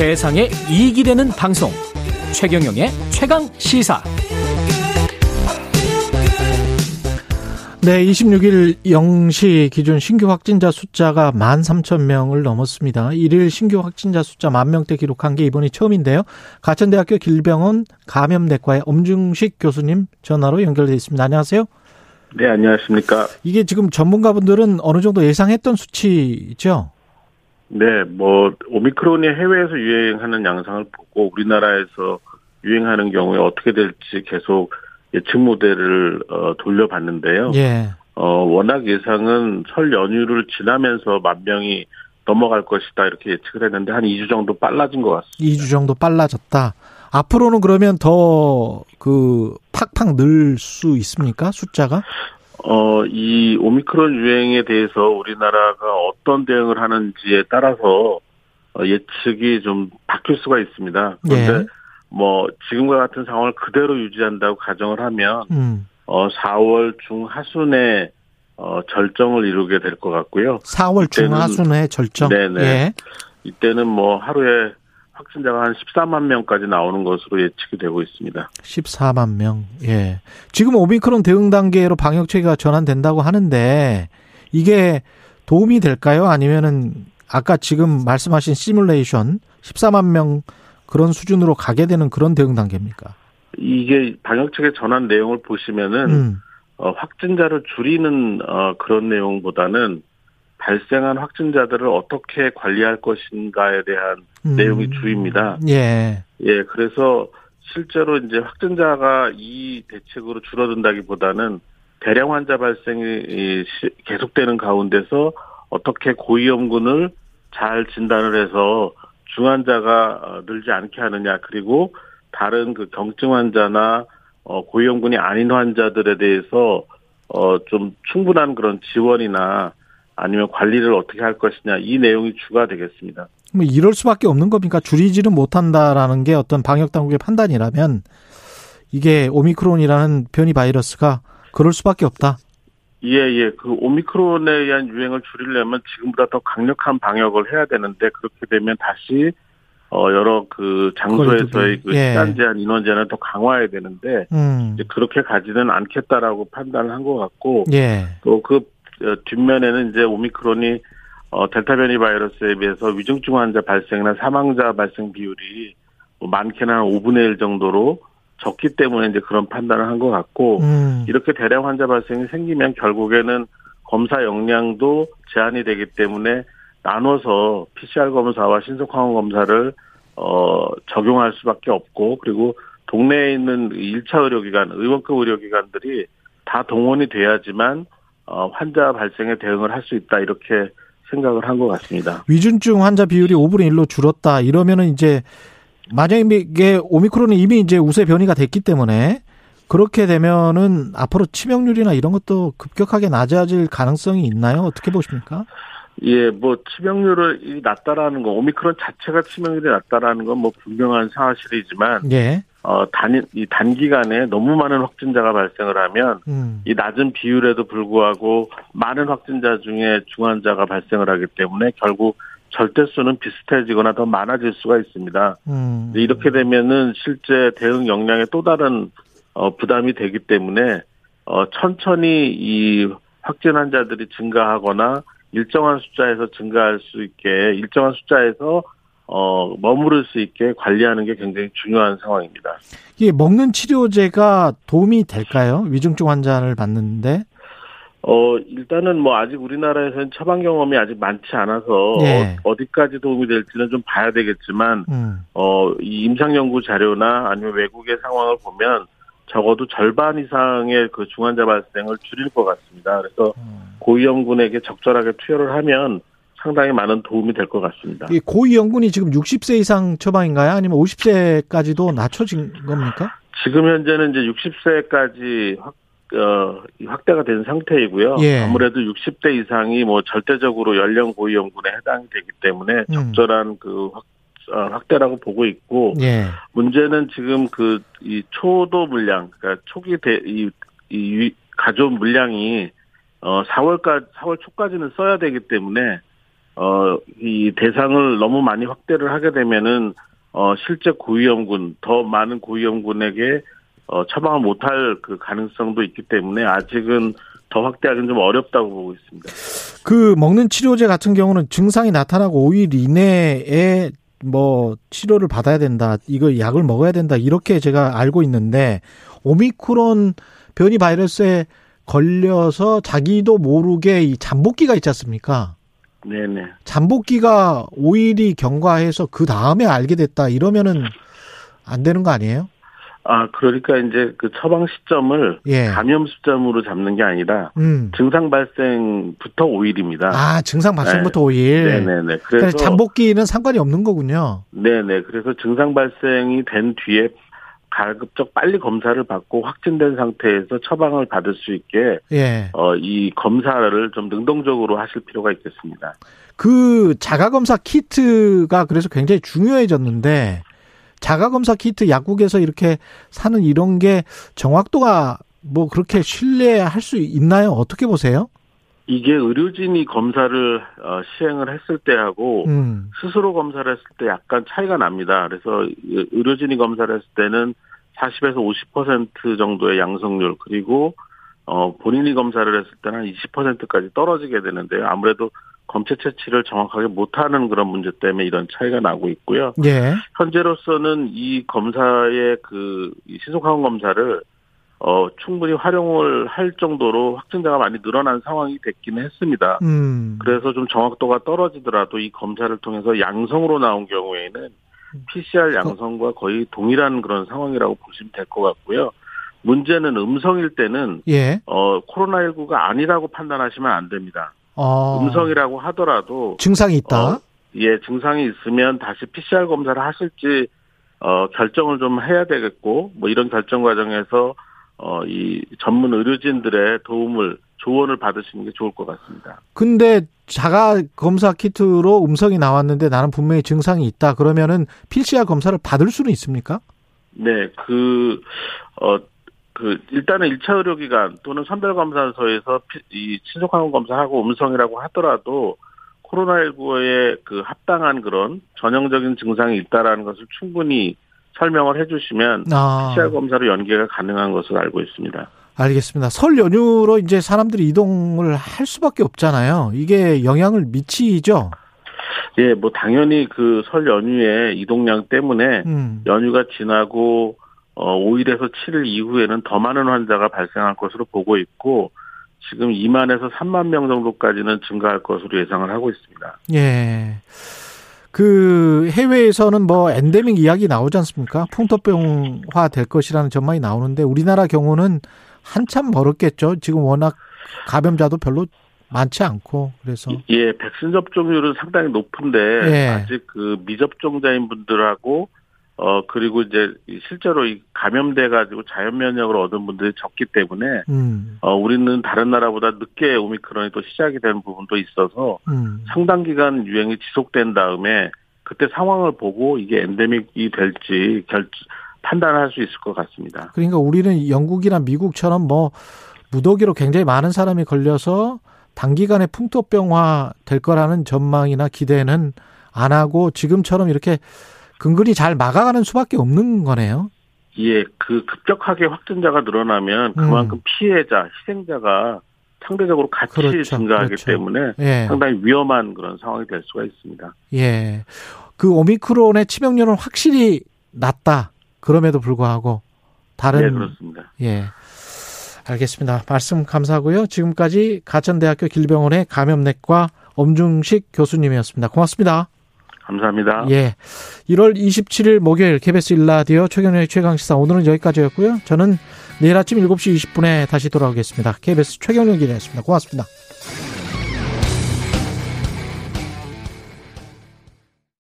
세상에 이익이 되는 방송 최경영의 최강 시사 네, 26일 0시 기준 신규 확진자 숫자가 13,000명을 넘었습니다. 일일 신규 확진자 숫자 만 명대 기록한 게 이번이 처음인데요. 가천대학교 길병원 감염내과의 엄중식 교수님 전화로 연결돼 있습니다. 안녕하세요. 네, 안녕하십니까. 이게 지금 전문가분들은 어느 정도 예상했던 수치죠? 네, 뭐 오미크론이 해외에서 유행하는 양상을 보고 우리나라에서 유행하는 경우에 어떻게 될지 계속 예측 모델을 어, 돌려봤는데요. 예. 어, 워낙 예상은 설 연휴를 지나면서 만 명이 넘어갈 것이다 이렇게 예측을 했는데 한 2주 정도 빨라진 것 같습니다. 2주 정도 빨라졌다. 앞으로는 그러면 더 그 팍팍 늘 수 있습니까? 숫자가? 어, 이 오미크론 유행에 대해서 우리나라가 어떤 대응을 하는지에 따라서 어, 예측이 좀 바뀔 수가 있습니다. 그런데 예. 뭐 지금과 같은 상황을 그대로 유지한다고 가정을 하면 음. 어 4월 중하순에 어 절정을 이루게 될 것 같고요. 4월 이때는- 중하순에 절정. 네네. 예. 이때는 뭐 하루에 확진자가 한 14만 명까지 나오는 것으로 예측이 되고 있습니다. 14만 명. 예. 지금 오미크론 대응 단계로 방역 체계가 전환된다고 하는데 이게 도움이 될까요? 아니면은 아까 지금 말씀하신 시뮬레이션 14만 명 그런 수준으로 가게 되는 그런 대응 단계입니까? 이게 방역책의 전환 내용을 보시면은 음. 어, 확진자를 줄이는 어, 그런 내용보다는 발생한 확진자들을 어떻게 관리할 것인가에 대한 음. 내용이 주입니다. 예. 예, 그래서 실제로 이제 확진자가 이 대책으로 줄어든다기보다는 대량 환자 발생이 계속되는 가운데서 어떻게 고위험군을 잘 진단을 해서 중환자가 어, 늘지 않게 하느냐 그리고 다른 그 경증 환자나 어, 고위험군이 아닌 환자들에 대해서 어, 좀 충분한 그런 지원이나 아니면 관리를 어떻게 할 것이냐 이 내용이 주가 되겠습니다. 뭐 이럴 수밖에 없는 겁니까? 줄이지는 못한다라는 게 어떤 방역 당국의 판단이라면 이게 오미크론이라는 변이 바이러스가 그럴 수밖에 없다. 예, 예. 그 오미크론에 의한 유행을 줄이려면 지금보다 더 강력한 방역을 해야 되는데 그렇게 되면 다시 어 여러 그 장소에서의 그 예. 시간 제한, 인원 제한을 더 강화해야 되는데 음. 이제 그렇게 가지는 않겠다라고 판단을 한 것 같고 예. 또그 뒷면에는 이제 오미크론이 어 델타 변이 바이러스에 비해서 위중증 환자 발생이나 사망자 발생 비율이 뭐 많게는 한 5분의 1 정도로 적기 때문에 이제 그런 판단을 한 것 같고 음. 이렇게 대량 환자 발생이 생기면 결국에는 검사 역량도 제한이 되기 때문에 나눠서 PCR 검사와 신속 항원 검사를 어 적용할 수밖에 없고 그리고 동네에 있는 1차 의료기관, 의원급 의료기관들이 다 동원이 돼야지만 어 환자 발생에 대응을 할 수 있다 이렇게 생각을 한 것 같습니다. 위중증 환자 비율이 5분의 1로 줄었다. 이러면은 이제 만약에 이게 오미크론이 이미 이제 우세 변이가 됐기 때문에 그렇게 되면은 앞으로 치명률이나 이런 것도 급격하게 낮아질 가능성이 있나요? 어떻게 보십니까? 예, 뭐 치명률이 낮다라는 거, 오미크론 자체가 치명률이 낮다라는 건 뭐 분명한 사실이지만 예. 어, 단, 이 단기간에 너무 많은 확진자가 발생을 하면 음. 이 낮은 비율에도 불구하고 많은 확진자 중에 중환자가 발생을 하기 때문에 결국 절대수는 비슷해지거나 더 많아질 수가 있습니다. 음. 이렇게 되면은 실제 대응 역량에 또 다른 어, 부담이 되기 때문에 어, 천천히 이 확진 환자들이 증가하거나 일정한 숫자에서 증가할 수 있게 일정한 숫자에서 어, 머무를 수 있게 관리하는 게 굉장히 중요한 상황입니다. 이게 먹는 치료제가 도움이 될까요? 위중증 환자를 받는데. 어, 일단은 뭐 아직 우리나라에서는 처방 경험이 아직 많지 않아서 예. 어, 디까지 도움이 될지는 좀 봐야 되겠지만 음. 어, 이 임상 연구 자료나 아니면 외국의 상황을 보면 적어도 절반 이상의 그 중환자 발생을 줄일 것 같습니다. 그래서 고위험군에게 적절하게 투여를 하면 상당히 많은 도움이 될 것 같습니다. 이 고위험군이 지금 60세 이상 처방인가요? 아니면 50세까지도 낮춰진 겁니까? 지금 현재는 이제 60세까지 확, 어, 확대가 된 상태이고요. 예. 아무래도 60대 이상이 뭐 절대적으로 연령 고위험군에 해당이 되기 때문에 음. 적절한 그 확, 어, 확대라고 보고 있고 예. 문제는 지금 그 이 초도 물량, 그러니까 초기 대, 이, 가져온 물량이 어 4월까지 4월 초까지는 써야 되기 때문에 어, 이 대상을 너무 많이 확대를 하게 되면은, 어, 실제 고위험군, 더 많은 고위험군에게, 어, 처방을 못할 그 가능성도 있기 때문에 아직은 더 확대하기는 좀 어렵다고 보고 있습니다. 그 먹는 치료제 같은 경우는 증상이 나타나고 5일 이내에 뭐 치료를 받아야 된다. 이거 약을 먹어야 된다. 이렇게 제가 알고 있는데 오미크론 변이 바이러스에 걸려서 자기도 모르게 이 잠복기가 있지 않습니까? 네네. 잠복기가 5일이 경과해서 그 다음에 알게 됐다. 이러면은 안 되는 거 아니에요? 아, 그러니까 이제 그 처방 시점을 예. 감염 시점으로 잡는 게 아니라 음. 증상 발생부터 5일입니다. 아, 증상 발생부터 5일. 네네네. 그래서 그래서 잠복기는 상관이 없는 거군요. 네네. 그래서 증상 발생이 된 뒤에 가급적 빨리 검사를 받고 확진된 상태에서 처방을 받을 수 있게 예. 어, 이 검사를 좀 능동적으로 하실 필요가 있겠습니다. 그 자가 검사 키트가 그래서 굉장히 중요해졌는데 자가 검사 키트 약국에서 이렇게 사는 이런 게 정확도가 뭐 그렇게 신뢰할 수 있나요? 어떻게 보세요? 이게 의료진이 검사를 어, 시행을 했을 때하고 음. 스스로 검사를 했을 때 약간 차이가 납니다. 그래서 의료진이 검사를 했을 때는 40에서 50% 정도의 양성률 그리고 어 본인이 검사를 했을 때는 한 20%까지 떨어지게 되는데요. 아무래도 검체 채취를 정확하게 못하는 그런 문제 때문에 이런 차이가 나고 있고요. 예. 현재로서는 이 검사의 그 신속항원 검사를 어 충분히 활용을 할 정도로 확진자가 많이 늘어난 상황이 됐기는 했습니다. 음. 그래서 좀 정확도가 떨어지더라도 이 검사를 통해서 양성으로 나온 경우에는 PCR 양성과 거의 동일한 그런 상황이라고 보시면 될 것 같고요. 문제는 음성일 때는 예. 어 코로나19가 아니라고 판단하시면 안 됩니다. 어. 음성이라고 하더라도 증상이 있다. 어, 예, 증상이 있으면 다시 PCR 검사를 하실지 어 결정을 좀 해야 되겠고 뭐 이런 결정 과정에서 어 이 전문 의료진들의 도움을 조언을 받으시는 게 좋을 것 같습니다. 근데 자가 검사 키트로 음성이 나왔는데 나는 분명히 증상이 있다. 그러면은 PCR 검사를 받을 수는 있습니까? 네, 그, 어, 그, 일단은 1차 의료기관 또는 선별검사소에서 피- 이 친속항원 검사하고 음성이라고 하더라도 코로나19에 그 합당한 그런 전형적인 증상이 있다라는 것을 충분히 설명을 해주시면 아. PCR 검사로 연계가 가능한 것으로 알고 있습니다. 알겠습니다. 설 연휴로 이제 사람들이 이동을 할 수밖에 없잖아요. 이게 영향을 미치죠. 예, 뭐 당연히 그 설 연휴에 이동량 때문에 음. 연휴가 지나고 어 5일에서 7일 이후에는 더 많은 환자가 발생할 것으로 보고 있고 지금 2만에서 3만 명 정도까지는 증가할 것으로 예상을 하고 있습니다. 예. 그 해외에서는 뭐 엔데믹 이야기 나오지 않습니까? 풍토병화 될 것이라는 전망이 나오는데 우리나라 경우는 한참 멀었겠죠. 지금 워낙 감염자도 별로 많지 않고 그래서 예, 백신 접종률은 상당히 높은데 예. 아직 그 미접종자인 분들하고 어 그리고 이제 이 실제로 이 감염돼 가지고 자연 면역을 얻은 분들이 적기 때문에 음. 어 우리는 다른 나라보다 늦게 오미크론이 또 시작이 되는 부분도 있어서 음. 상당 기간 유행이 지속된 다음에 그때 상황을 보고 이게 엔데믹이 될지 결 판단할 수 있을 것 같습니다. 그러니까 우리는 영국이나 미국처럼 뭐 무더기로 굉장히 많은 사람이 걸려서 단기간에 풍토병화 될 거라는 전망이나 기대는 안 하고 지금처럼 이렇게 근근히 잘 막아가는 수밖에 없는 거네요. 예, 그 급격하게 확진자가 늘어나면 그만큼 음. 피해자, 희생자가 상대적으로 같이 그렇죠, 증가하기 그렇죠. 때문에 예. 상당히 위험한 그런 상황이 될 수가 있습니다. 예. 그 오미크론의 치명률은 확실히 낮다. 그럼에도 불구하고 다른 네, 그렇습니다. 예. 알겠습니다. 말씀 감사하고요. 지금까지 가천대학교 길병원의 감염내과 엄중식 교수님이었습니다. 고맙습니다. 감사합니다. 예. 1월 27일 목요일 KBS 일라디오 최경영의 최강시사 오늘은 여기까지였고요. 저는 내일 아침 7시 20분에 다시 돌아오겠습니다. KBS 최경영 기자였습니다. 고맙습니다.